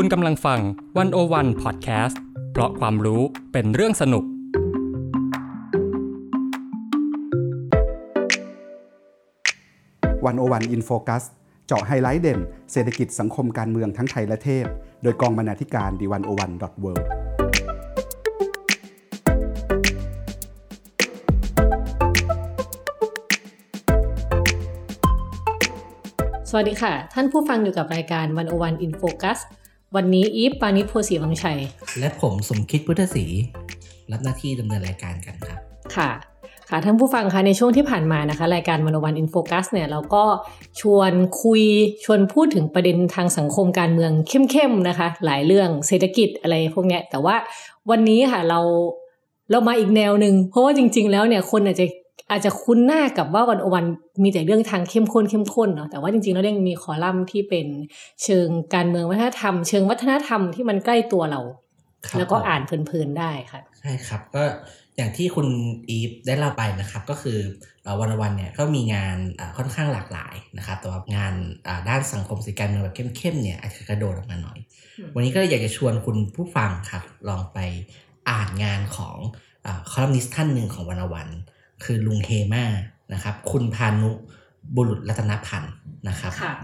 คุณกำลังฟัง One O One พอดแคสต์เพราะความรู้เป็นเรื่องสนุก One O One In Focus เจาะไฮไลท์เด่น เศรษฐกิจสังคมการเมืองทั้งไทยและเทศโดยกองบรรณาธิการ The One O One dot worสวัสดีค่ะ ท่านผู้ฟังอยู่กับรายการ One O One In Focus วันนี้อีฟปาณิส โพธิ์ศรีวังชัย และผมสมคิดพุทธศรีรับหน้าที่ดำเนินรายการกันครับ ค่ะค่ะท่านผู้ฟังคะในช่วงที่ผ่านมานะคะ รายการ One O One In Focus เนี่ยเราก็ชวนคุยชวนพูดถึงประเด็นทางสังคมการเมืองเข้มๆนะคะ หลายเรื่องเศรษฐกิจอะไรพวกเนี้ยแต่ว่าวันนี้ค่ะเราเรามาอีกแนวหนึ่งเพราะว่าจริง ๆ แล้วเนี่ยคนอาจจะ อาจจะคุ้นหน้ากับว่าวันโอวันมีแต่เรื่องทางเข้มข้นเข้มข้นเนาะแต่ว่าจริงๆแล้วยังมีคอลัมน์ที่เป็นเชิงการเมืองวัฒนธรรม เชิงวัฒนธรรมที่มันใกล้ตัวเราครับแล้วก็อ่านเพลินๆได้ค่ะใช่ครับก็อย่างที่คุณอีฟได้เล่าไปนะครับ ก็คือเอ่อวันวันๆเนี่ยก็มีงานอ่าค่อนข้างหลากหลายนะครับแต่ว่างานอ่าด้านสังคมสื่อการเมืองแบบเข้มๆเนี่ยอาจจะกระโดดออกมาหน่อยอืมวันนี้ก็เลยอยากจะชวนคุณผู้ฟังครับลองไปอ่านงานของคอลัมนิสต์ท่านหนึ่งของ One O One คือลุงเฮมานะครับ คุณภาณุบุรุษรัตนพันธุ์นะครับค่ะ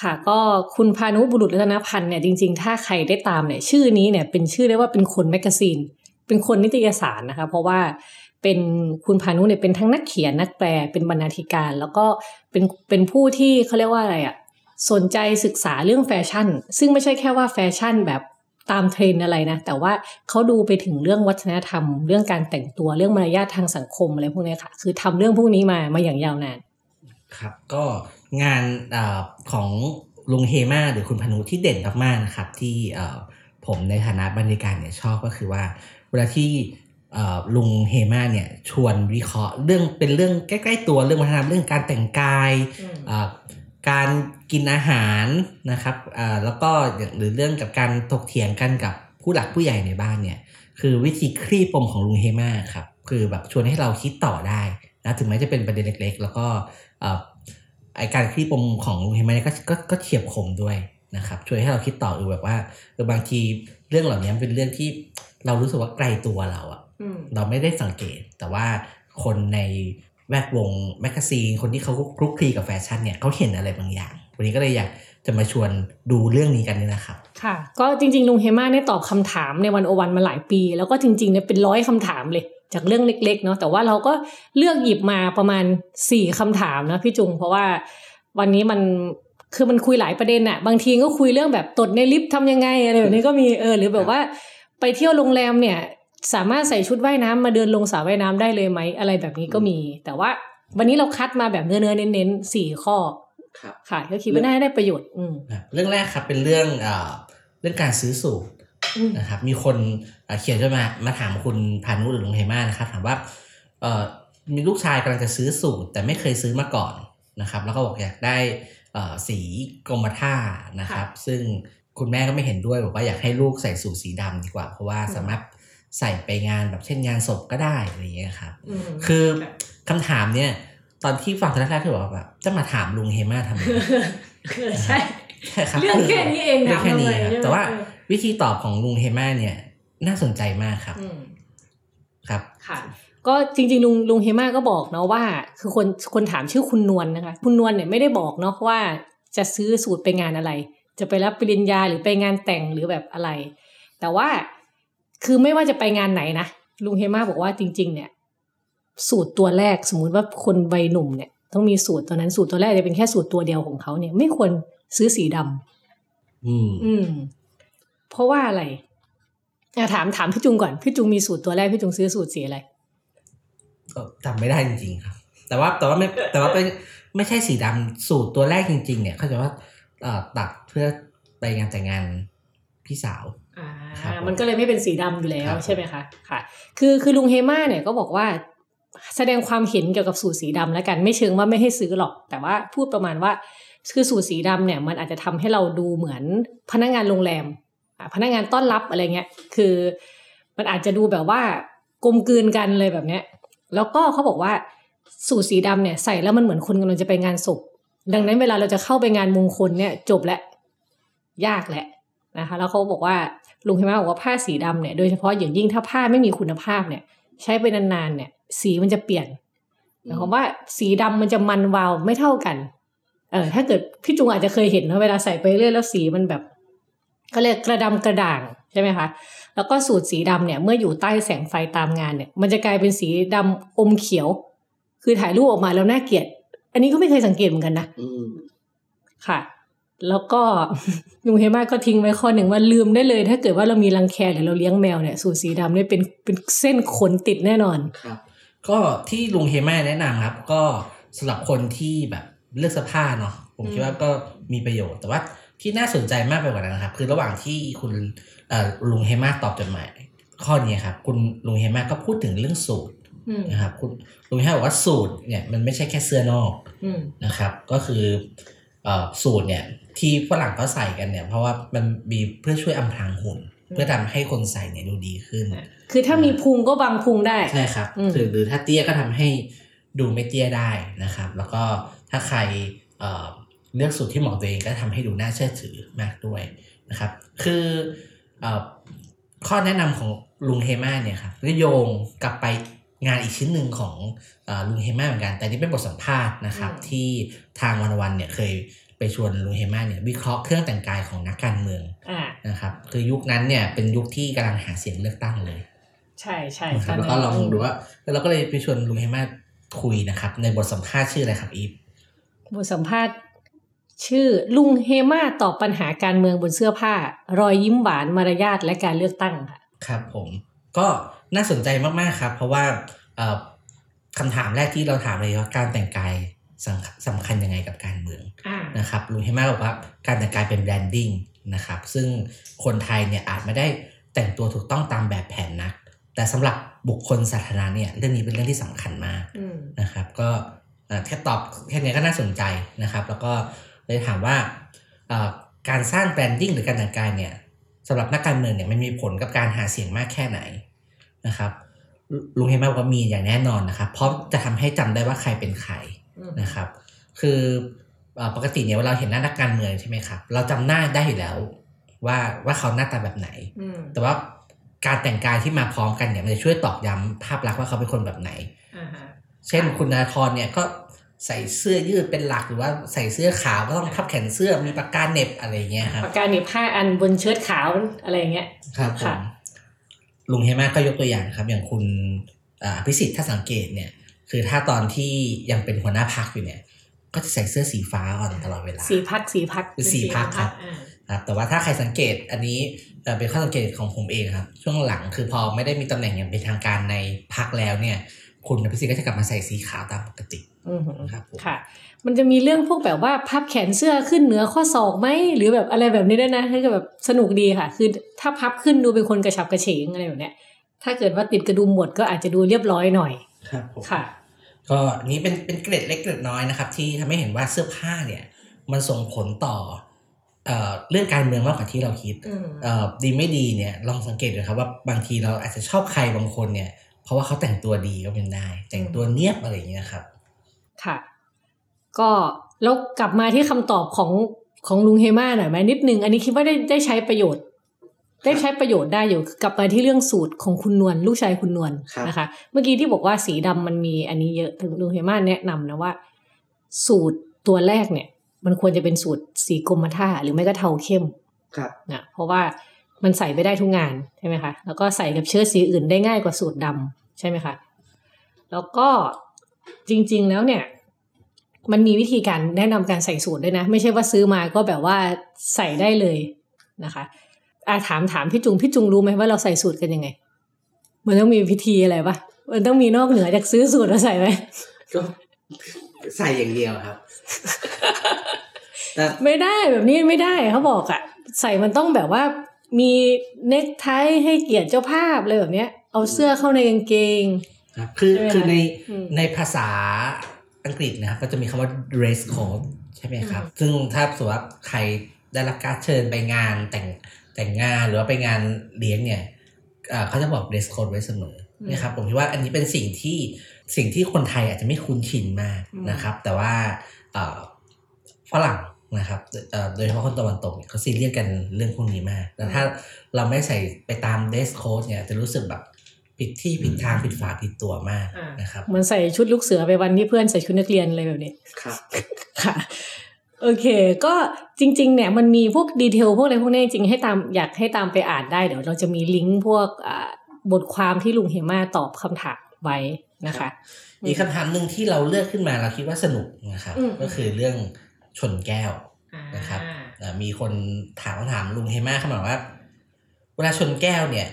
ค่ะก็คุณภาณุบุรุษรัตนพันธุ์เนี่ยจริง ๆ ถ้าใครได้ตามเนี่ยชื่อนี้เนี่ยเป็นชื่อได้ว่าเป็นคน magazine เป็นคนนิตยสารนะคะ เพราะว่าเป็นคุณภาณุเนี่ยเป็นทั้งนักเขียนนักแปลเป็นบรรณาธิการ แล้วก็เป็นเป็นผู้ที่เขาเรียกว่าอะไรอะสนใจศึกษาเรื่องแฟชั่น ซึ่งไม่ใช่แค่ว่าแฟชั่นแบบ ตามเทรนด์อะไรนะ แต่ว่าเขาดูไปถึงเรื่องวัฒนธรรม เรื่องการแต่งตัวเรื่องมารยาททางสังคมอะไรพวกเนี้ยค่ะ คือทำเรื่องพวกนี้มามาอย่างยาวนานครับ ก็งานอาของลุงเฮมาหรือคุณภาณุที่เด่นมากๆนะครับ ที่เอ่อผมในฐานะบรรณาธิการเนี่ยชอบก็คือว่า เวลาที่เอ่อลุงเฮมาเนี่ยชวนวิเคราะห์เรื่องเป็นเรื่องใกล้ ๆ ตัวเรื่องวัฒนธรรมเรื่องการแต่งกายเอ่อ การกินอาหารนะครับอ่าแล้วก็อย่างหรือเรื่องกับการถกเถียงกันกับผู้หลักผู้ใหญ่ในบ้านเนี่ยคือวิธีคลี่ปมของลุงเฮมาครับคือแบบชวนให้เราคิดต่อได้นะถึงแม้จะเป็นประเด็นเล็ก ๆ แล้วก็เอ่อไอการคลี่ปมของลุงเฮมาเนี่ยก็ก็ก็เฉียบคมด้วยนะครับช่วยให้เราคิดต่อเออแบบว่าเออบางทีเรื่องเหล่านี้มันเป็นเรื่องที่เรารู้สึกว่าไกลตัวเราอะเราไม่ได้สังเกต แต่ว่าคนใน แวดวงแมกกาซีนคนที่เขาคลุกคลีกับแฟชั่นเนี่ยเขาเห็นอะไรบางอย่าง วันนี้ก็เลยอยากจะมาชวนดูเรื่องนี้กันนี่นะครับ ค่ะ ก็จริงๆ ลุงเฮมาเนี่ยตอบคำถามใน One-O-One มาหลายปี แล้วก็จริงๆเนี่ยเป็นร้อยคำถามเลย จากเรื่องเล็ก ๆ เนาะแต่ว่าเราก็เลือกหยิบมาประมาณสี่คำถามนะพี่จุง เพราะว่าวันนี้มันคือมันคุยหลายประเด็นอะบางทีก็คุยเรื่องแบบตดในลิฟต์ทำยังไงอะไรแบบนี้ก็มีเออหรือแบบว่าไปเที่ยวโรงแรมเนี่ย สามารถใส่ชุดว่ายน้ำมาเดินลงสระว่ายน้ำได้เลยไหมอะไรแบบนี้ก็มี แต่ว่าวันนี้เราคัดมาแบบเนื้อเนื้อๆเน้นๆสี่ข้อครับค่ะก็คิดว่าน่าจะได้ประโยชน์อืมเรื่องแรกครับเป็นเรื่องเอ่อเรื่องการซื้อสูตรอืมนะครับมีคนเอ่อเขียนจดมามาถามคุณพานุหรือลุงเฮมานะครับถามว่าเอ่อมีลูกชายกำลังจะซื้อสูตรแต่ไม่เคยซื้อมาก่อนนะครับ แล้วก็บอกอยากได้เอ่อสีกรมท่านะครับ ซึ่งคุณแม่ก็ไม่เห็นด้วยบอกว่าอยากให้ลูกใส่สูทสีดำดีกว่า เพราะว่าสามารถ ใส่ไปงานแบบเช่นงานศพก็ได้อะไรอย่างเงี้ยครับอืมคือคำถามเนี่ย ตอนที่ฟังตอนแรกๆคือบอกว่าแบบจะมาถามลุงเฮมาทำไมใช่ใช่ครับเรื่องแค่นี้เองเรื่องแค่นี้ถามทำไมครับใช่ไหมแต่ว่าเออวิธีตอบของลุงเฮมาเนี่ย น่าสนใจมากครับอืมครับค่ะก็จริงๆลุงลุงเฮมาก็บอกเนาะว่า คือคนคนถามชื่อคุณนวลนะคะ คุณนวลเนี่ยไม่ได้บอกเนาะว่า จะซื้อสูตรไปงานอะไร จะไปรับปริญญาหรือไปงานแต่งหรือแบบอะไร แต่ว่า คือไม่ว่าจะไปงานไหนนะลุงเฮมาบอกว่าจริง ๆ เนี่ย สูตรตัวแรกสมมุติว่าคนวัยหนุ่มเนี่ยต้องมีสูตรตัวนั้นสูตรตัวแรกจะเป็นแค่สูตรตัวเดียวของเขาเนี่ย ไม่ควรซื้อสีดำอืมอืม เพราะว่าอะไรอะถามถามพี่จุงก่อนพี่จุงมีสูตรตัวแรกพี่จุงซื้อสูตรสีอะไรก็จำไม่ได้จริงๆครับ แต่ว่าแต่ว่าไม่แต่ว่าเป็นไม่ใช่สีดำสูตรตัวแรกจริง ๆ เนี่ยเขาใจะว่าเอ่อตัดเพื่อไปงานแต่งงานพี่สาวอ่าครับผ มมันก็เลยไม่เป็นสีดำอยู่แล้วครับใช่ไหมคะค่ะ คือคือลุงเฮมาเนี่ยก็บอกว่าแสดงความเห็นเกี่ยวกับสูตรสีดำแล้วกันไม่เชิงว่าไม่ให้ซื้อหรอก แต่ว่าพูดประมาณว่าคือสูตรสีดำเนี่ยมันอาจจะทำให้เราดูเหมือนพนักงานโรงแรมอะพนักงานต้อนรับอะไรเงี้ยคือมันอาจจะดูแบบว่ากลมกลืนกันเลยแบบเนี้ย แล้วก็เขาบอกว่าสูทสีดำเนี่ยใส่แล้วมันเหมือนคนกำลังจะไปงานศพดังนั้นเวลาเราจะเข้าไปงานมงคลเนี่ยจบแล้วยากแหละนะคะแล้วเขาบอกว่า ลุงเฮมาบอกว่าผ้าสีดำเนี่ยโดยเฉพาะอย่างยิ่งถ้าผ้าไม่มีคุณภาพเนี่ย ใช้ไปนานๆเนี่ย สีมันจะเปลี่ยนหมายความว่าสีดำมันจะมันวาวไม่เท่ากัน เออ ถ้าเกิดพี่จุงอาจจะเคยเห็นนะเวลาใส่ไปเรื่อยแล้วสีมันแบบก็เรียกกระดำกระด่างใช่ไหมคะ แล้วก็สูตรสีดำเนี่ย เมื่ออยู่ใต้แสงไฟตามงานเนี่ย มันจะกลายเป็นสีดำอมเขียว คือถ่ายรูปออกมาแล้วน่าเกลียด อันนี้ก็ไม่เคยสังเกตเหมือนกันนะอืมค่ะ แล้วก็ลุงเฮมาก็ทิ้งไว้ข้อหนึ่งว่าลืมได้เลย ถ้าเกิดว่าเรามีรังแคหรือเราเลี้ยงแมวเนี่ยสูตรสีดำเนี่ยเป็นเป็นเส้นขนติดแน่นอนครับก็ที่ลุงเฮม่าแนะนำครับ ก็สำหรับคนที่แบบเลือกเสื้อผ้าเนาะผมคิดว่าก็มีประโยชน์ แต่ว่าที่น่าสนใจมากไปกว่านั้นนะครับ คือระหว่างที่คุณเอ่อลุงเฮม่าตอบจดหมายข้อนี้ครับคุณลุงเฮม่าก็พูดถึงเรื่องสูตรอืมนะครับคุณลุงเฮม่าบอกว่าสูตรเนี่ยมันไม่ใช่แค่เสื้อนอกอืมนะครับ ก็คือเอ่อ สูตรเนี่ยที่ฝรั่งเขาใส่กันเนี่ย เพราะว่ามันมีเพื่อช่วยอำพรางหุ่น เพื่อทำให้คนใส่เนี่ยดูดีขึ้น คือถ้ามีพุงก็บังพุงได้ ใช่ครับอืมหรือหรือถ้าเตี้ยก็ทำให้ดูไม่เตี้ยได้นะครับ แล้วก็ถ้าใครเอ่อเลือกสูตรที่เหมาะกับตัวเองก็ทำให้ดูน่าเชื่อถือมากด้วยนะครับ คือเอ่อข้อแนะนำของลุงเฮมาเนี่ยครับก็โยงกลับไป งานอีกชิ้นหนึ่งของเออลุงเฮมาเหมือนกัน แต่นี่เป็นบทสัมภาษณ์นะครับอืมที่ทางวันวันๆเนี่ยเคยไปชวนลุงเฮมาเนี่ยวิเคราะห์เครื่องแต่งกายของนักการเมืองอ่านะครับคือยุคนั้นเนี่ยเป็นยุคที่กำลังหาเสียงเลือกตั้งเลย ใช่ใช่นะครับตนแล้วนั้นก็ลองดูว่าแล้วเราก็เลยไปชวนลุงเฮมาคุยนะครับ ในบทสัมภาษณ์ชื่ออะไรครับอีฟบทสัมภาษณ์ชื่อลุงเฮมาตอบปัญหาการเมืองบนเสื้อผ้า รอยยิ้มหวานมารยาทและการเลือกตั้งค่ะครับผม ก็น่าสนใจมากๆครับ เพราะว่าเอ่อคำถามแรกที่เราถามเลยว่าการแต่งกายสำสำคัญยังไงกับการเมืองอ่านะครับลุงเฮมาบอกว่าการแต่งกายเป็นแบรนดิ้งนะครับซึ่งคนไทยเนี่ยอาจไม่ได้แต่งตัวถูกต้องตามแบบแผนนัก แต่สำหรับบุคคลสาธารณะเนี่ยเรื่องนี้เป็นเรื่องที่สำคัญมากอืมนะครับ ก็เอ่อแค่ตอบแค่นี้ก็น่าสนใจนะครับ แล้วก็เลยถามว่าเอ่อการสร้างแบรนดิ้งหรือการแต่งกายเนี่ยสำหรับนักการเมืองเนี่ยมันมีผลกับการหาเสียงมากแค่ไหน นะครับลุลุงเฮมาบอกว่ามีอย่างแน่นอนนะครับ เพราะจะทำให้จำได้ว่าใครเป็นใครนะครับ คือเอ่อปกติเนี่ยเวลาเราเห็นหน้านักการเมืองใช่ไหมครับ เราจำหน้าได้อยู่แล้ว ว่าว่าเขาหน้าตาแบบไหนอืมแต่ว่าการแต่งกายที่มาพร้อมกันเนี่ยมันจะช่วยตอกย้ำภาพลักษณ์ว่าเขาเป็นคนแบบไหนอ่าฮะเช่นคุณนาธรเนี่ยก็ใส่เสื้อยืดเป็นหลักหรือว่าใส่เสื้อขาวก็ต้องพับแขนเสื้อมีปากกาเหน็บอะไรเงี้ยครับปากกาหนีบผ้าอันบนเชิ้ตขาวอะไรอย่างเงี้ยครับผค่ะม ลุงเฮมาก็ยกตัวอย่างครับ อย่างคุณอ่าพิสิทธิ์ถ้าสังเกตเนี่ย คือถ้าตอนที่ยังเป็นหัวหน้าพักอยู่เนี่ย ก็จะใส่เสื้อสีฟ้าอ่อนตลอดเวลา สีพักสีพักเป็นสีพักครับอ่าครับแต่ว่าถ้าใครสังเกตอันนี้เอ่อเป็นข้อสังเกตของผมเองครับ ช่วงหลังคือพอไม่ได้มีตำแหน่งอย่างเป็นทางการในพักแล้วเนี่ย คุณพิสิทธิ์ก็จะกลับมาใส่สีขาวตามปกติอือหือ ครับผมค่ะ มันจะมีเรื่องพวกแบบว่าพับแขนเสื้อขึ้นเหนือข้อศอกไหมหรือแบบอะไรแบบนี้ด้วยนะถ้าจะแบบสนุกดีค่ะ คือถ้าพับขึ้นดูเป็นคนกระฉับกระเฉงอะไรแบบเนี้ยถ้าเกิดว่าติดกระดุมหมดก็อาจจะดูเรียบร้อยหน่อยครับผมค่ะ ก็นี้เป็นเป็นเกร็ดเล็กเกร็ดน้อยนะครับ ที่ทำให้เห็นว่าเสื้อผ้าเนี่ย มันส่งผลต่อเอ่อเรื่องการเมืองมากกว่าที่เราคิดอืมเอ่อดีไม่ดีเนี่ยลองสังเกตดูครับว่าบางทีเราอาจจะชอบใครบางคนเนี่ย เพราะว่าเขาแต่งตัวดีก็เป็นได้ แต่งตัวเนียบอะไรอย่างเงี้ยครับ ค่ะ ก็แล้วกลับมาที่คำตอบของของลุงเฮมาหน่อยไหมนิดนึง อันนี้คิดว่าได้ได้ใช้ประโยชน์ ได้ใช้ประโยชน์ได้อยู่กลับมาที่เรื่องสูตรของคุณนวลลูกชายคุณนวลครับนะคะ เมื่อกี้ที่บอกว่าสีดำมันมีอันนี้เยอะถึงลุงเฮมาแนะนำนะว่า สูตรตัวแรกเนี่ย มันควรจะเป็นสูตรสีกรมท่าหรือไม่ก็เทาเข้มครับนะเพราะว่ามันใส่ไปได้ทุกงานใช่ไหมคะแล้วก็ใส่กับเชิ้ตสีอื่นได้ง่ายกว่าสูตรดำใช่ไหมคะแล้วก็ จริง ๆ แล้วเนี่ย มันมีวิธีการแนะนำการใส่สูตรด้วยนะ ไม่ใช่ว่าซื้อมาก็แบบว่าใส่ได้เลยนะคะอาถามถามพี่จุงพี่จุงรู้ไหมว่าเราใส่สูตรกันยังไง มันต้องมีพิธีอะไรปะมันต้องมีนอกเหนือจากซื้อสูตรมาใส่ไหมก็ใส่อย่างเดียวครับแต่ไม่ได้แบบนี้ไม่ได้เขาบอกอะใส่มันต้องแบบว่ามีเนคไทให้เกียรติเจ้าภาพเลยแบบเนี้ย เอาเสื้อเข้าในกางเกง ครับคือใช่ไหมคือในอืมในภาษาอังกฤษนะครับก็จะมีคำว่า dress code ใช่ไหมครับอืมซึ่งถ้าสมมติว่าใครได้รับการเชิญไปงานแต่งแต่งงานหรือว่าไปงานเลี้ยงเนี่ยเอ่อเขาจะบอก dress code ไว้เสมอนะครับผมคิดว่าอันนี้เป็นสิ่งที่สิ่งที่คนไทยอาจจะไม่คุ้นชินมากนะครับ แต่ว่าเอ่อฝรั่งนะครับเอ่อโดยเฉพาะคนตะวันตกเนี่ยเขาซีเรียสกันเรื่องพวกนี้มากแต่ถ้าเราไม่ใส่ไปตามเดสโค้ดเนี่ยจะรู้สึกแบบ ผิดที่ผิดทางผิดฝาผิดตัวมากอ่านนะครับเหมือนใส่ชุดลูกเสือไปวันที่เพื่อนใส่ชุดนักเรียนอะไรแบบนี้ครับค่ะโอเค ก็จริง ๆ เนี่ยมันมีพวกดีเทลพวกอะไรพวกนี้จริงๆให้ตามอยากให้ตามไปอ่านได้เดี๋ยวเราจะมีลิงก์พวกอ่าบทความที่ลุงเฮมาตอบคำถามไว้นะคะอีกคำถามหนึ่งที่เราเลือกขึ้นมาเราคิดว่าสนุกนะครับอืมก็คือเรื่องชนแก้วนะครับเอ่อมีคนถามคำถามลุงเฮมาเข้ามาว่า เวลาชนแก้วเนี่ย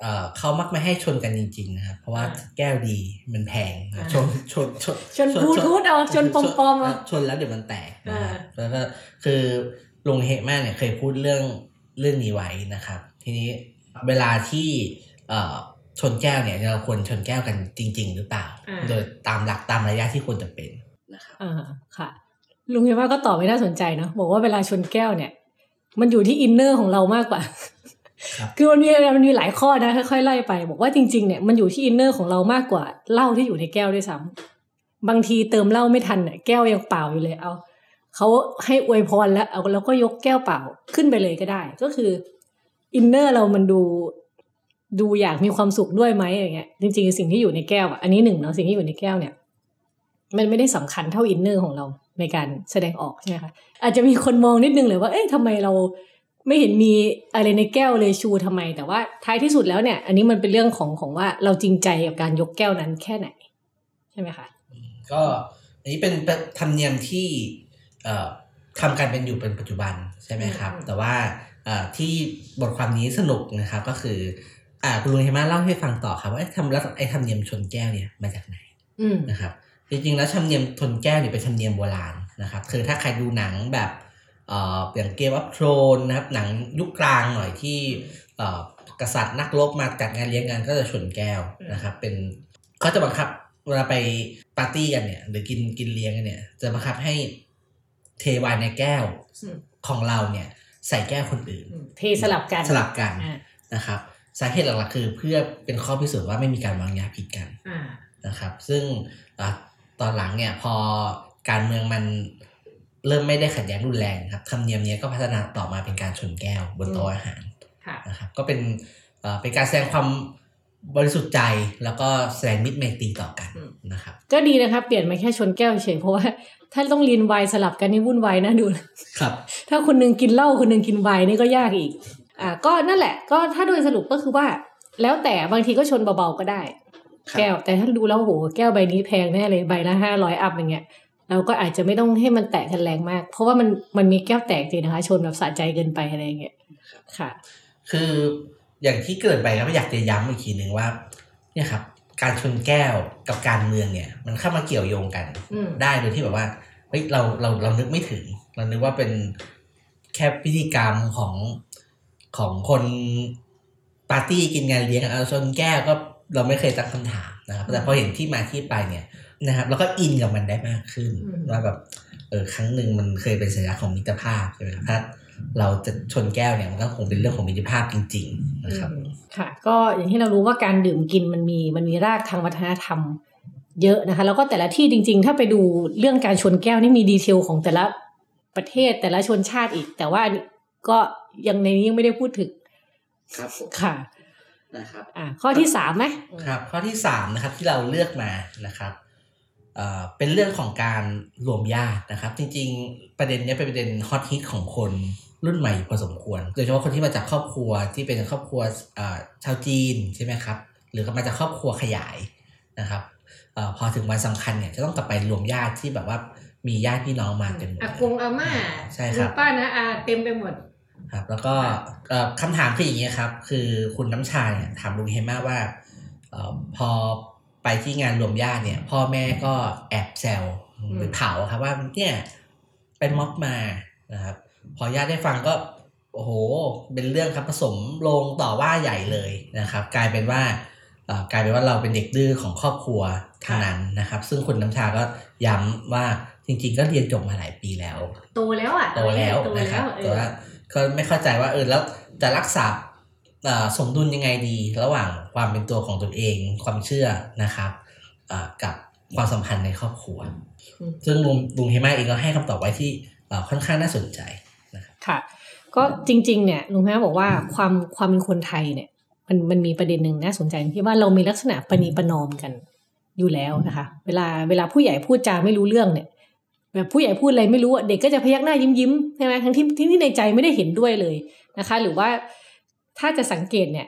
เอ่อเขามักไม่ให้ชนกันจริง ๆ นะครับ เพราะว่าแก้วดีมันแพงนะชนชนชนชนบลูทูธเอาชนปอมๆเอาชนแล้วเดี๋ยวมันแตกนะฮะอ่าแล้วก็คือลุงเฮมาเนี่ยเคยพูดเรื่องเรื่องนี้ไว้นะครับ ทีนี้เวลาที่เอ่อชนแก้วเนี่ยเราควรชนแก้วกันจริง ๆ หรือเปล่า โดยตามหลักตามระยะที่ควรจะเป็นนะครับอ่าค่ะลุงเฮมาก็ตอบไว้น่าสนใจเนาะบอกว่าเวลาชนแก้วเนี่ย มันอยู่ที่ inner ของเรามากกว่า คือมันมีมันมีหลายข้อนะค่อยๆไล่ไป บอกว่าจริงๆเนี่ยมันอยู่ที่ inner ของเรามากกว่าเหล้าที่อยู่ในแก้วด้วยซ้ำบางทีเติมเหล้าไม่ทันเนี่ยแก้วยังเปล่าอยู่เลยเอาเขาให้อวยพรแล้วเอาแล้วก็ยกแก้วเปล่าขึ้นไปเลยก็ได้ ก็คือ inner เรามันดูดูอยากมีความสุขด้วยไหมอย่างเงี้ยจริงๆสิ่งที่อยู่ในแก้วอะอันนี้หนึ่งเนาะสิ่งที่อยู่ในแก้วเนี่ย มันไม่ได้สำคัญเท่าอินเนอร์ของเราในการแสดงออกใช่ไหมคะอาจจะมีคนมองนิดนึงเลยว่าเอ๊ะทำไมเรา ไม่เห็นมีอะไรในแก้วเลยชูทำไม แต่ว่าท้ายที่สุดแล้วเนี่ย อันนี้มันเป็นเรื่องของของว่าเราจริงใจกับการยกแก้วนั้นแค่ไหน ใช่ไหมคะก็อันนี้เป็นธรรมเนียมที่เอ่อทำการเป็นอยู่เป็นปัจจุบันใช่ไหมครับอืมแต่ว่าเอ่อที่บทความนี้สนุกนะครับก็คืออ่าคุณลุงเฮมาเล่าให้ฟังต่อครับว่าเอ๊ะทำแล้วไอ้ธรรมเนียมชนแก้วเนี่ยมาจากไหนอืมนะครับจริงๆแล้วธรรมเนียมชนแก้วเนี่ยเป็นธรรมเนียมโบราณนะครับคือถ้าใครดูหนังแบบเอ่ออย่างเกมวัฟโทนนะครับหนังยุคกลางหน่อยที่เอ่อกษัตริย์นักรบมาจัดงานเลี้ยงงานก็จะชนแก้วนะครับเป็นเขาจะบังคับเวลาไปปาร์ตี้กันเนี่ย หรือกินกินเลี้ยงกันเนี่ย จะบังคับให้เทไวน์ในแก้วอืมของเราเนี่ย ใส่แก้วคนอื่น เทสลับกันสลับกันอ่านะครับสาเหตุหลักๆคือเพื่อเป็นข้อพิสูจน์ว่าไม่มีการวางยาผิดกันอ่านะครับ ซึ่งอาตอนหลังเนี่ยพอการเมืองมัน เริ่มไม่ได้ขัดแย้งรุนแรงครับธรรมเนียมเนี้ยก็พัฒนาต่อมาเป็นการชนแก้วบนโต๊ะอาหารค่ะนะครับก็เป็นเอ่อเป็นการแสดงความบริสุทธิ์ใจแล้วก็แสดงมิตรไมตรีต่อกันอืมนะครับ ก็ดีนะคะเปลี่ยนมาแค่ชนแก้วเฉยเพราะว่า ถ้าต้องลีนไวน์สลับกันนี่วุ่นวายนะดูครับ ถ้าคนหนึงกินเหล้าคนหนึงกินไวน์นี่ก็ยากอีกอ่าก็นั่นแหละ ก็ถ้าโดยสรุปก็คือว่า แล้วแต่บางทีก็ชนเบาๆก็ได้ แก้วแต่ถ้าดูแล้วโหแก้วใบนี้แพงแน่เลยใบละห้าร้อยอัพอย่างเงี้ย เราก็อาจจะไม่ต้องให้มันแตกกันแรงมาก เพราะว่ามันมันมีแก้วแตกจริงนะคะ ชนแบบสะใจเกินไปอะไรอย่างเงี้ยค่ะ คืออย่างที่เกิดไปครับอยากจะย้ำอีกทีหนึ่งว่า เนี่ยครับ การชนแก้วกับการเมืองเนี่ย มันเข้ามาเกี่ยวโยงกันอืมได้โดยที่แบบว่าเฮ้ยเราเราเรานึกไม่ถึง เรานึกว่าเป็นแค่พิธีกรรมของของคนปาร์ตี้กินงานเลี้ยงเอาชนแก้วก็เราไม่เคยตั้งคำถามนะครับแต่พอเห็นที่มาที่ไปเนี่ย นะครับ แล้วก็อินกับมันได้มากขึ้นอืมว่าแบบเออครั้งหนึ่งมันเคยเป็นสัญลักษณ์ของมิตรภาพใช่ไหมครับถ้าเราจะชนแก้วเนี่ยมันก็คงเป็นเรื่องของมิตรภาพจริง ๆ นะครับอืมค่ะ ก็อย่างที่เรารู้ว่าการดื่มกินมันมีมันมีรากทางวัฒนธรรม เยอะนะคะ แล้วก็แต่ละที่จริง ๆ ถ้าไปดูเรื่องการชนแก้วนี่มีดีเทลของแต่ละประเทศแต่ละชนชาติอีก แต่ว่าอันนี้ก็ยังในนี้ยังไม่ได้พูดถึงครับผมค่ะนะครับอ่าข้อที่สามไหมครับ ข้อที่สามนะครับที่เราเลือกมานะครับ เอ่อเป็นเรื่องของการรวมญาตินะครับ จริง ๆ ประเด็นเนี้ยเป็นประเด็นฮอตฮิตของคนรุ่นใหม่พอสมควร โดยเฉพาะคนที่มาจากครอบครัวที่เป็นครอบครัวเอ่อชาวจีนใช่ไหมครับ หรือก็มาจากครอบครัวขยายนะครับเออพอถึงวันสำคัญเนี่ยจะต้องกลับไปรวมญาติที่แบบว่ามีญาติพี่น้องมากันหมดอากงอาม่าใช่ครับลุงป้านะอาเต็มไปหมดครับ แล้วก็เอ่อคำถามคืออย่างนี้ครับ คือคุณน้ำชาเนี่ยถามลุงเฮมาว่าเอ่อพอ ไปที่งานรวมญาติเนี่ย พ่อแม่ก็แอบแซวหรือเผาครับว่าเนี่ยเป็นม็อบมานะครับ พอญาติได้ฟังก็โอ้โห เป็นเรื่องครับผสมลงต่อว่าใหญ่เลยนะครับ กลายเป็นว่าเอ่อกลายเป็นว่าเราเป็นเด็กดื้อของครอบครัวทางนั้นนะครับ ซึ่งคุณน้ำชาก็ย้ำว่าจริงๆ ก็เรียนจบมาหลายปีแล้ว โตแล้วอะโตแล้วโตนะครับเอแต่อว่าก็ไม่เข้าใจว่าเออแล้วจะรักษาเอ่อ สมดุลยังไงดี ระหว่างความเป็นตัวของตนเอง ความเชื่อนะครับเอ่อกับความสัมพันธ์ในครอบครัว ซึ่งลุงลุงเฮมาเองก็ให้คำตอบไว้ที่เอ่อค่อนข้างน่าสนใจนะครับค่ะก็จริง ๆ เนี่ยลุงแม่บอกว่าความความเป็นคนไทยเนี่ยมันมันมีประเด็นหนึ่งน่าสนใจที่ว่าเรามีลักษณะประนีประนอมกันอยู่แล้วนะคะ เวลาเวลาผู้ใหญ่พูดจาไม่รู้เรื่องเนี่ยแบบผู้ใหญ่พูดอะไรไม่รู้อะเด็กก็จะพยักหน้ายิ้มยิ้มๆใช่ไหมทั้งที่ที่ที่ในใจไม่ได้เห็นด้วยเลยนะคะ หรือว่า ถ้าจะสังเกตเนี่ย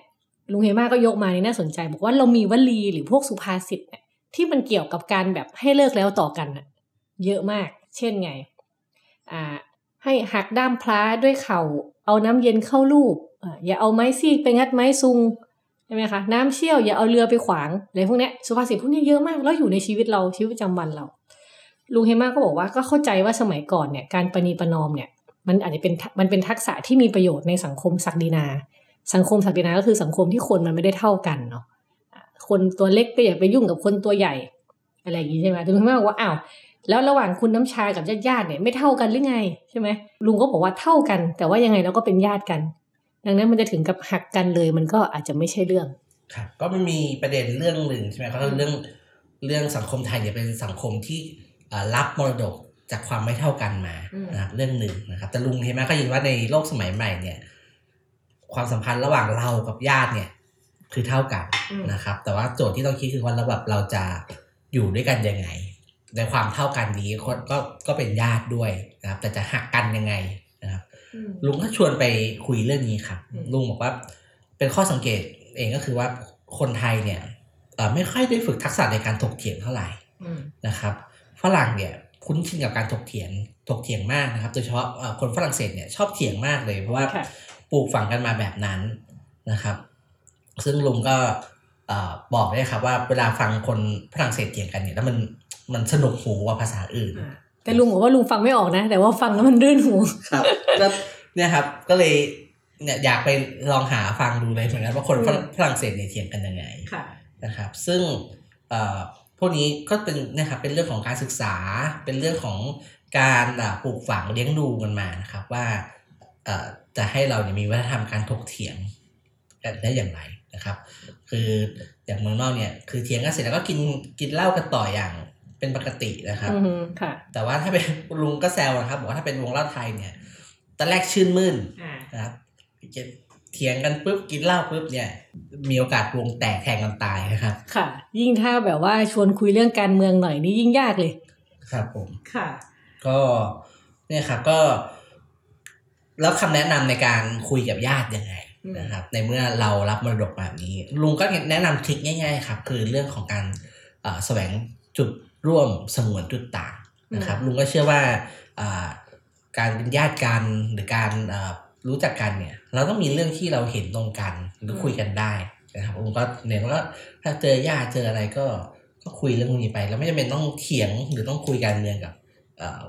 ลุงเฮมาก็ยกมานี่น่าสนใจ บอกว่าเรามีวลีหรือพวกสุภาษิตเนี่ยที่มันเกี่ยวกับการแบบให้เลิกแล้วต่อกันอะเยอะมาก เช่นไง อ่า ให้หักด้ามพระด้วยเข่า เอาน้ำเย็นเข้าลูบอย่าเอาไม้ซีกไปงัดไม้ซุงใช่ไหมคะ น้ำเชี่ยวอย่าเอาเรือไปขวางอะไรพวกเนี้ยสุภาษิตพวกนี้เยอะมาก แล้วอยู่ในชีวิตเราชีวิตประจำวันเรา ลุงเฮมาก็บอกว่าก็เข้าใจว่าสมัยก่อนเนี่ยการประนีประนอมเนี่ย มันอาจจะเป็นมันเป็นทักษะที่มีประโยชน์ในสังคมศักดินา สังคมศักดินาก็คือสังคมที่คนมันไม่ได้เท่ากันเนาะอ่าคนตัวเล็กก็อย่าไปยุ่งกับคนตัวใหญ่อะไรอย่างนี้ใช่ไหมลุงเฮมาบอกว่าอ้าวแล้วระหว่างคุณน้ำชากับญาติญาติๆเนี่ยไม่เท่ากันหรือไงใช่ไหมลุงก็บอกว่าเท่ากัน แต่ว่ายังไงเราก็เป็นญาติกัน ดังนั้นมันจะถึงกับหักกันเลยมันก็อาจจะไม่ใช่เรื่องครับก็มันมีประเด็นเรื่องหนึ่งใช่ไหมครับก็เรื่องเรื่องสังคมไทยเนี่ยเป็นสังคมที่เอ่อรับมรดกจากความไม่เท่ากันมาอืมนะครับเรื่องหนึ่งนะครับแต่ลุงเห็นไหมก็ยืนว่าในโลกสมัยใหม่เนี่ย ความสัมพันธ์ระหว่างเรากับญาติเนี่ย คือเท่ากันนะครับ แต่ว่าโจทย์ที่ต้องคิดคือว่าเราแบบเราจะอยู่ด้วยกันยังไง ในความเท่ากันนี้คนก็ก็เป็นญาติด้วยนะครับ แต่จะหักกันยังไงนะครับลุงก็ชวนไปคุยเรื่องนี้ครับอืมลุงบอกว่า เป็นข้อสังเกตเองก็คือว่าคนไทยเนี่ยเอ่อไม่ค่อยได้ฝึกทักษะในการถกเถียงเท่าไหร่อืมนะครับฝรั่งเนี่ยคุ้นชินกับการถกเถียงถกเถียงมากนะครับ โดยเฉพาะเอ่อคนฝรั่งเศสเนี่ยชอบเถียงมากเลยเพราะว่าค่ะ ปลูกฝังกันมาแบบนั้นนะครับ ซึ่งลุงก็เอ่อบอกเลยครับว่าเวลาฟังคนฝรั่งเศสเถียงกันเนี่ยแล้วมันมันสนุกหูกว่าภาษาอื่นอ่าแต่ลุงบอกว่าลุงฟังไม่ออกนะ แต่ว่าฟังแล้วมันรื่นหูครับก็เนี่ยครับก็เลยเนี่ยอยากไปลองหาฟังดูเลยเหมือนกันว่าคนฝรั่งอืมฝรั่งเศสเนี่ยเถียงกันยังไงค่ะนะครับ ซึ่งเอ่อพวกนี้ก็เป็นเนะครับเป็นเรื่องของการศึกษาเป็นเรื่องของการอ่าปลูกฝังเลี้ยงดูกันมานะครับว่าเอ่อ จะให้เราเนี่ยมีวัฒนธรรมการถกเถียงกันได้อย่างไรนะครับ คืออย่างเมืองนอกเนี่ยคือเถียงกันเสร็จแล้วก็กินกินเหล้ากันต่ออย่างเป็นปกตินะครับอืมค่ะ แต่ว่าถ้าเป็นลุงก็แซวนะครับ บอกว่าถ้าเป็นวงเล่าไทยเนี่ยตอนแรกชื่นมื่นอ่านะครับเถียงกันปุ๊บกินเหล้าปุ๊บเนี่ย มีโอกาสวงแตกแทงกันตายนะครับ ค่ะ ยิ่งถ้าแบบว่าชวนคุยเรื่องการเมืองหน่อยนี่ยิ่งยากเลย ครับผมค่ะ ก็เนี่ยครับก็ แล้วคำแนะนำในการคุยกับญาติยังไงอืมนะครับ ในเมื่อเรารับมรดกแบบนี้ ลุงก็แนะนำทริคง่าย ๆ ครับ คือเรื่องของการเอ่อแสวงจุดร่วมสงวนจุดต่างนะครับ ลุงก็เชื่อว่าอ่าการเป็นญาติกันหรือการเอ่อรู้จักกันเนี่ย เราต้องมีเรื่องที่เราเห็นตรงกันหรือคุยกันได้นะครับลุงก็เน้นว่าถ้าเจอญาติเจออะไรก็ก็คุยเรื่องพวกนี้ไป แล้วไม่จำเป็นต้องเถียงหรือต้องคุยการเมืองกับเอ่อ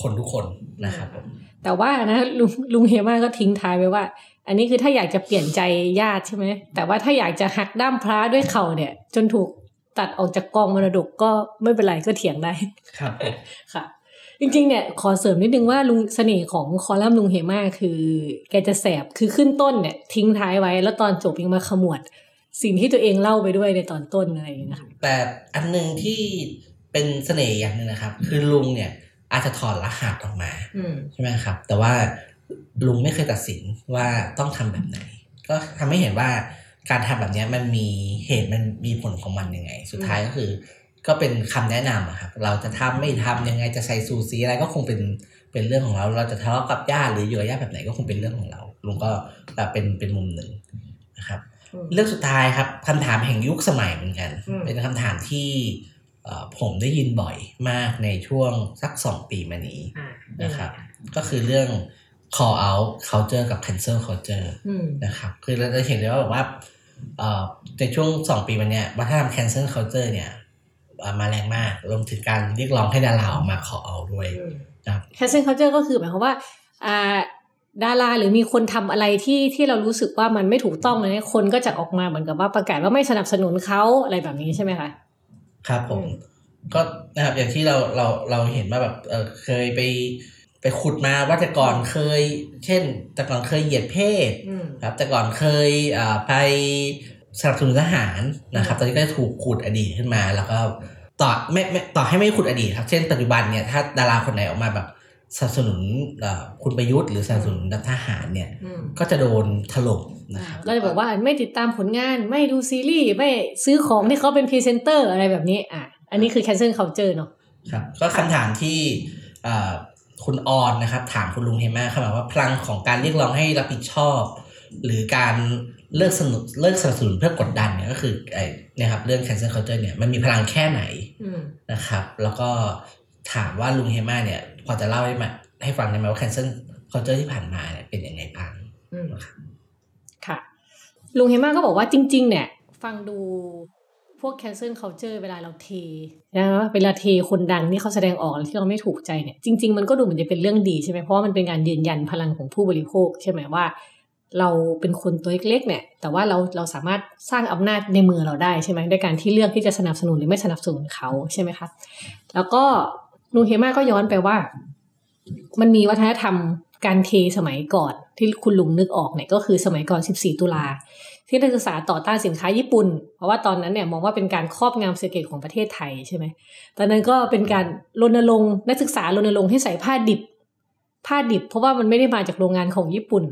คนทุกคนนะครับผมแต่ว่านะลุงลุงเฮมาก็ทิ้งท้ายไว้ว่า อันนี้คือถ้าอยากจะเปลี่ยนใจญาติใช่ไหมแต่ว่าถ้าอยากจะหักด้ามพระด้วยเข่าเนี่ย จนถูกตัดออกจากกองมรดกก็ไม่เป็นไรก็เถียงได้ครับผมค่ะ จริงๆเนี่ยขอเสริมนิดนึงว่าลุงเสน่ห์ของคอลัมน์ลุงเฮมาคือ แกจะแสบคือขึ้นต้นเนี่ย ทิ้งท้ายไว้ แล้วตอนจบยังมาขมวด สิ่งที่ตัวเองเล่าไปด้วยในตอนต้นอะไรอย่างเงี้ยนะคะแต่อันหนึ่งที่เป็นเสน่ห์อย่างหนึ่งนะครับ คือลุงเนี่ย อาจจะถอดรหัสออกมาอืมใช่ไหมครับ แต่ว่าลุงไม่เคยตัดสินว่าต้องทำแบบไหน ก็ทำให้เห็นว่าการทำแบบเนี้ยมันมีเหตุมันมีผลของมันยังไง สุดท้ายก็คือ ก็เป็นคำแนะนำอะครับ เราจะทำไม่ทำยังไงจะใส่ซูซีอะไรก็คงเป็นเป็นเรื่องของเรา เราจะทะเลาะกับญาติหรืออยู่กับญาติแบบไหนก็คงเป็นเรื่องของเราลุงก็แบบเป็นเป็นมุมหนึ่งนะครับอืมเรื่องสุดท้ายครับคำถามแห่งยุคสมัยเหมือนกันอืมเป็นคำถามที่เอ่อ ผมได้ยินบ่อยมากในช่วงสักสองปีมานี้อ่านะครับก็คือเรื่อง call out culture กับ cancel culture อืมนะครับคือเราจะเห็นเลยว่าแบบว่าเอ่อในช่วงสองปีมาเนี้ยวัฒนธรรม cancel culture เนี่ยเอ่อมาแรงมากรวมถึงการเรียกร้องให้ดาราออกมา call out ด้วยนะครับ cancel culture ก็คือหมายความว่าอ่าดาราหรือมีคนทำอะไรที่ที่เรารู้สึกว่ามันไม่ถูกต้องเลยคนก็จะออกมาเหมือนกับว่าประกาศว่าไม่สนับสนุนเขาอะไรแบบนี้ใช่ไหมคะ ครับผมอืมก็นะครับอย่างที่เราเราเราเห็นว่าแบบเออเคยไปไปขุดมาว่าแต่ก่อนเคย เช่น แต่ก่อนเคยเหยียดเพศอืมครับ แต่ก่อนเคยอ่าไปสนับสนุนทหารนะครับ ตอนนี้ก็จะถูกขุดอดีตขึ้นมา แล้วก็ต่อไม่ไม่ต่อให้ไม่ขุดอดีตครับ เช่นปัจจุบันเนี่ยถ้าดาราคนไหนออกมาแบบ สนับสนุนเอ่อคุณประยุทธ์หรือสนับสนุนทหารเนี่ยอืมก็จะโดนถล่มนะครับก็จะบอกว่าไม่ติดตามผลงานไม่ดูซีรีส์ไม่ซื้อของที่เขาเป็นพรีเซนเตอร์อะไรแบบนี้อะอันนี้คือ cancel culture เนาะครับก็คำถามที่เอ่อคุณออนนะครับ ถามคุณลุงเฮมาเขาบอกว่าพลังของการเรียกร้องให้รับผิดชอบ หรือการเลิกสนุนเลิกสนับสนุนเพื่อกดดันเนี่ยก็คือไอ้เนะครับเรื่อง cancel culture เนี่ยมันมีพลังแค่ไหนอืมนะครับ แล้วก็ ถามว่าลุงเฮมาเนี่ยพอจะเล่าให้มาให้ฟังได้ไหมว่า cancel culture ที่ผ่านมาเนี่ยเป็นยังไงบ้างอืมค่ะ ลุงเฮมาก็บอกว่าจริง ๆ เนี่ย ฟังดูพวก cancel culture เวลาเราเทนะเวลาเทคนดังที่เขาแสดงออกที่เราไม่ถูกใจเนี่ยจริง ๆ มันก็ดูเหมือนจะเป็นเรื่องดีใช่ไหมเพราะว่ามันเป็นการยืนยันพลังของผู้บริโภค ใช่ไหมว่า เราเป็นคนตัวเล็กๆเนี่ย แต่ว่าเราเราสามารถสร้างอำนาจในมือเราได้ใช่ไหมด้วยการที่เลือกที่จะสนับสนุนหรือไม่สนับสนุนเขาใช่ไหมคะแล้วก็ ลุงเฮมาก็ย้อนไปว่า มันมีวัฒนธรรมการเทสมัยก่อนที่คุณลุงนึกออกเนี่ยก็คือสมัยก่อน 14 ตุลาที่นักศึกษาต่อต้านสินค้าญี่ปุ่น เพราะว่าตอนนั้นเนี่ยมองว่าเป็นการครอบงำเศรษฐกิจของประเทศไทยใช่ไหมตอนนั้นก็เป็นการรณรงค์นักศึกษารณรงค์ให้ใส่ผ้าดิบ ผ้าดิบ เพราะว่ามันไม่ได้มาจากโรงงานของญี่ปุ่น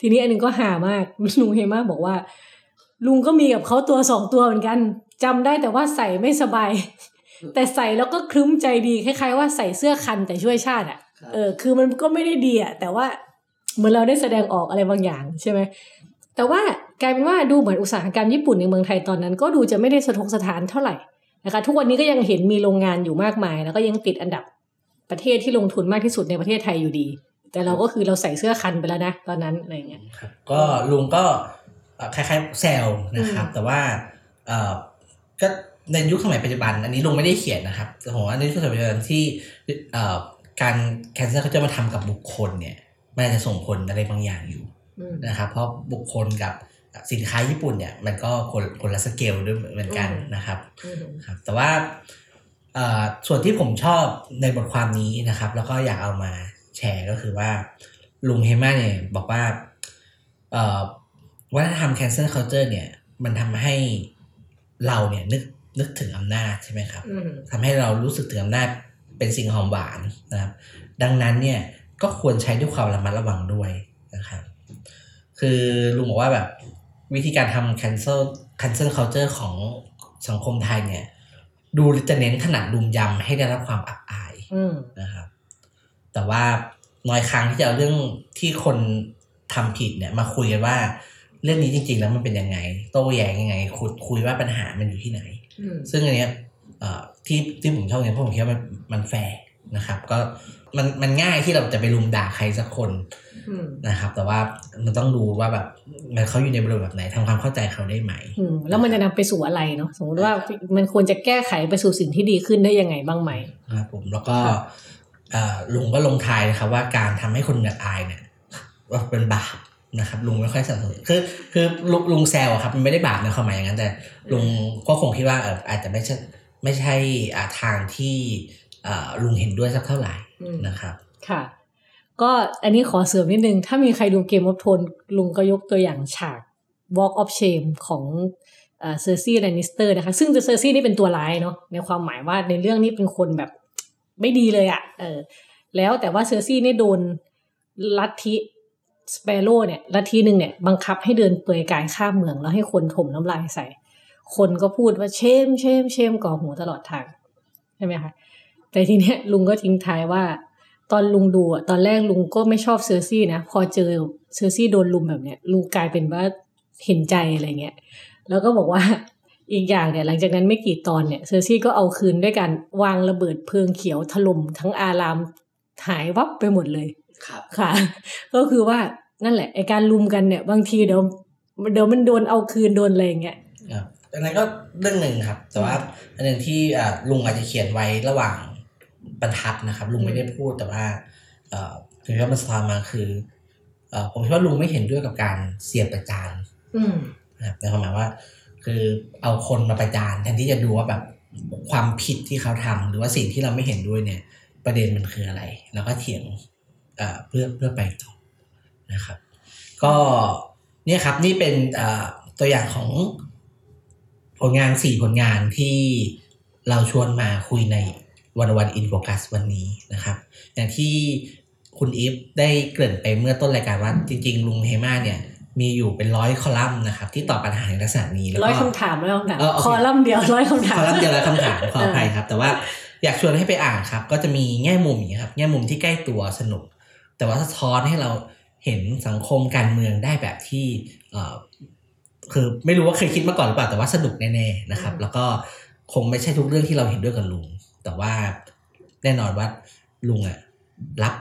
ทีนี้อันหนึงก็หามากลุงเฮมาบอกว่า ลุงก็มีกับเขาตัวสองตัวเหมือนกันจำได้แต่ว่าใส่ไม่สบาย แต่ใส่แล้วก็ครึ้มใจดีคล้ายๆว่าใส่เสื้อคันแต่ช่วยชาติอะเออคือมันก็ไม่ได้ดีอะแต่ว่าเหมือนเราได้แสดงออกอะไรบางอย่างใช่ไหมแต่ว่ากลายเป็นว่าดูเหมือนอุตสาหกรรมญี่ปุ่นในเมืองไทยตอนนั้น ก็ดูจะไม่ได้สะทกสถานเท่าไหร่นะคะทุกวันนี้ก็ยังเห็นมีโรงงานอยู่มากมาย แล้วก็ยังติดอันดับประเทศที่ลงทุนมากที่สุดในประเทศไทยอยู่ดี แต่เราก็คือเราใส่เสื้อคันไปแล้วนะตอนนั้นอะไรเงี้ยครับก็ลุงก็เอ่อคล้ายๆแซวนะครับอืมแต่ว่าเอ่อก็ ในยุคสมัยปัจจุบัน อันนี้ลุงไม่ได้เขียนนะครับแต่ผมว่าในยุคสมัยปัจจุบันที่เอ่อการแคนเซิลเขาจะมาทำกับบุคคลเนี่ย มันอาจจะส่งผลอะไรบางอย่างอยู่อืมนะครับ เพราะบุคคลกับสินค้าญี่ปุ่นเนี่ย มันก็คนคนละสเกลด้วยเหมือนกันอืมนะครับอืมครับ แต่ว่าเอ่อส่วนที่ผมชอบในบทความนี้นะครับ แล้วก็อยากเอามาแชร์ก็คือว่า ลุงเฮมาเนี่ยบอกว่าเอ่อวัฒนธรรม cancel culture เนี่ย มันทำให้เราเนี่ยนึก นึกถึงอำนาจใช่ไหมครับอืมทำให้เรารู้สึกถึงอำนาจเป็นสิ่งหอมหวานนะครับ ดังนั้นเนี่ยก็ควรใช้ด้วยความระมัดระวังด้วยนะครับ คือลุงบอกว่าแบบวิธีการทำ cancel cancel culture ของสังคมไทยเนี่ย ดูจะเน้นขนาดลุมยำให้ได้รับความอับอายอืมนะครับ แต่ว่าน้อยครั้งที่จะเอาเรื่องที่คนทำผิดเนี่ย มาคุยกันว่า เรื่องนี้จริง ๆ แล้วมันเป็นยังไง โต้แย้งยังไงคุยคุยว่าปัญหามันอยู่ที่ไหนอืม ซึ่งอันเนี้ยเอ่อที่ที่ผมชอบเนี่ยเพราะผมคิดว่ามันมันแฟร์นะครับ ก็มันมันง่ายที่เราจะไปรุมด่าใครสักคนอืมนะครับ แต่ว่ามันต้องดูว่าแบบมันเขาอยู่ในบริบทแบบไหนทำความเข้าใจเขาได้ไหมอืมแล้วมันจะนำไปสู่อะไรเนาะสมมติว่ามันควรจะแก้ไขไปสู่สิ่งที่ดีขึ้นได้ยังไงบ้างไหมนะครับผมแล้วก็เอ่อลุงก็ลงท้ายนะครับว่าการทำให้คนเหนืออายเนี่ยว่าเป็นบาป นะครับลุงไม่ค่อยสนับสนุนคือคือลุงลุงแซวอะครับมันไม่ได้บาปในความหมายอย่างนั้นแต่ลุงก็คงคิดว่าเอออาจจะไม่ใช่ไม่ใช่อ่าทางที่เอ่อลุงเห็นด้วยสักเท่าไหร่อืมนะครับค่ะ ก็อันนี้ขอเสริมนิดนึง ถ้ามีใครดูเกม of โทนลุงก็ยกตัวอย่างฉาก Walk of Shame ของเซอร์ซี่แลนิสเตอร์นะคะ ซึ่งเซอร์ซี่นี่เป็นตัวร้ายเนาะในความหมายว่าในเรื่องนี้เป็นคนแบบไม่ดีเลยอะ่ะเออแล้วแต่ว่าเซอร์ซี่นี่โดนลัทธิ Sparrow เนี่ยลัทธิหนึ่งเนี่ยบังคับให้เดินเปลือยกายข้ามเมืองแล้วให้คนถ่มน้ำลายใส่ คนก็พูดว่า shame shame shame กรอกหูตลอดทางใช่ไหมคะแต่ทีเนี้ยลุงก็ทิ้งท้ายว่า ตอนลุงดูอะตอนแรกลุงก็ไม่ชอบเซอร์ซี่นะพอเจอเซอร์ซี่โดนลุมแบบเนี้ยลุงกลายเป็นว่าเห็นใจอะไรเงี้ยแล้วก็บอกว่าอีกอย่างเนี่ยหลังจากนั้นไม่กี่ตอนเนี่ยเซอร์ซี่ก็เอาคืนด้วยการวางระเบิดเพลิงเขียวถล่มทั้งอารามหายวับไปหมดเลย ครับค่ะ ก็คือว่านั่นแหละไอการลุมกันเนี่ย บางทีเดี๋ยวเดี๋ยวมันโดนเอาคืนโดนอะไรอย่างเงี้ยครับอันนั้นก็เรื่องหนึ่งครับ แต่ว่าอันหนึ่งที่อ่าลุงอาจจะเขียนไว้ระหว่างบรรทัดนะครับ ลุงไม่ได้พูดแต่ว่าเอ่อถึงที่มันสะท้อนมาคือเอ่อผมคิดว่าลุงไม่เห็นด้วยกับการเสียบประจานอืมนะครับในความหมายว่า คือเอาคนมาประจานแทนที่จะดูว่าแบบความผิดที่เขาทำหรือว่าสิ่งที่เราไม่เห็นด้วยเนี่ย ประเด็นมันคืออะไร แล้วก็เถียง เอ่อเพื่อเพื่อไปต่อนะครับ ก็เนี่ยครับนี่เป็นเอ่อตัวอย่างของผลงานสี่ผลงานที่เราชวนมาคุยในวันวันอินโฟกัสวันนี้นะครับ อย่างที่คุณอีฟได้เกริ่นไปเมื่อต้นรายการว่าจริง ๆ ลุงเฮมาเนี่ยมีอยู่เป็นร้อยคอลัมน์นะครับ ที่ตอบปัญหาในลักษณะนี้แล้วก็ร้อยคำถามร้อยคำถามเออโอเคคอลัมน์เดียวร้อยคำถามคอลัมน์เดียวแล้วคำถามขออภัยครับ แต่ว่าอยากชวนให้ไปอ่านครับ ก็จะมีแง่มุมอย่างนี้ครับ แง่มุมที่ใกล้ตัวสนุก แต่ว่าสะท้อนให้เราเห็นสังคมการเมืองได้แบบที่เอ่อคือไม่รู้ว่าเคยคิดมาก่อนหรือเปล่าแต่ว่าสนุกแน่ๆนะครับ แล้วก็คงไม่ใช่ทุกเรื่องที่เราเห็นด้วยกับลุง แต่ว่าแน่นอนว่าลุงอะรับ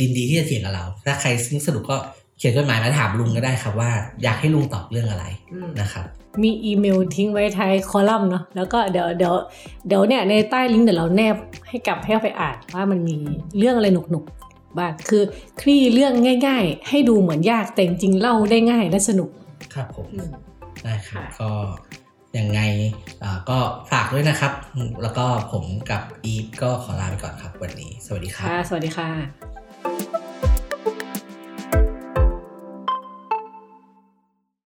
ดินดีที่จะเถียงกับเรา ถ้าใครซึ่งสนุกก็เขียนจดหมายมาถามลุงก็ได้ครับว่า อยากให้ลุงตอบเรื่องอะไรอืมนะครับมีอีเมลทิ้งไว้ท้ายคอลัมน์เนาะแล้วก็เดี๋ยวเดี๋ยวเดี๋ยวเนี่ยในใต้ลิงก์เดี๋ยวเราแนบให้กลับให้เอาไปอ่านว่ามันมีเรื่องอะไรหนุกๆ บ้างคือคลี่เรื่องง่าย ๆ ให้ดูเหมือนยากแต่จริงๆเล่าได้ง่ายและสนุกครับผมอืมได้ครับค่ะก็ยังไงอ่าก็ฝากด้วยนะครับ แล้วก็ผมกับอีฟก็ขอลาไปก่อนครับวันนี้ สวัสดีครับค่ะสวัสดีค่ะ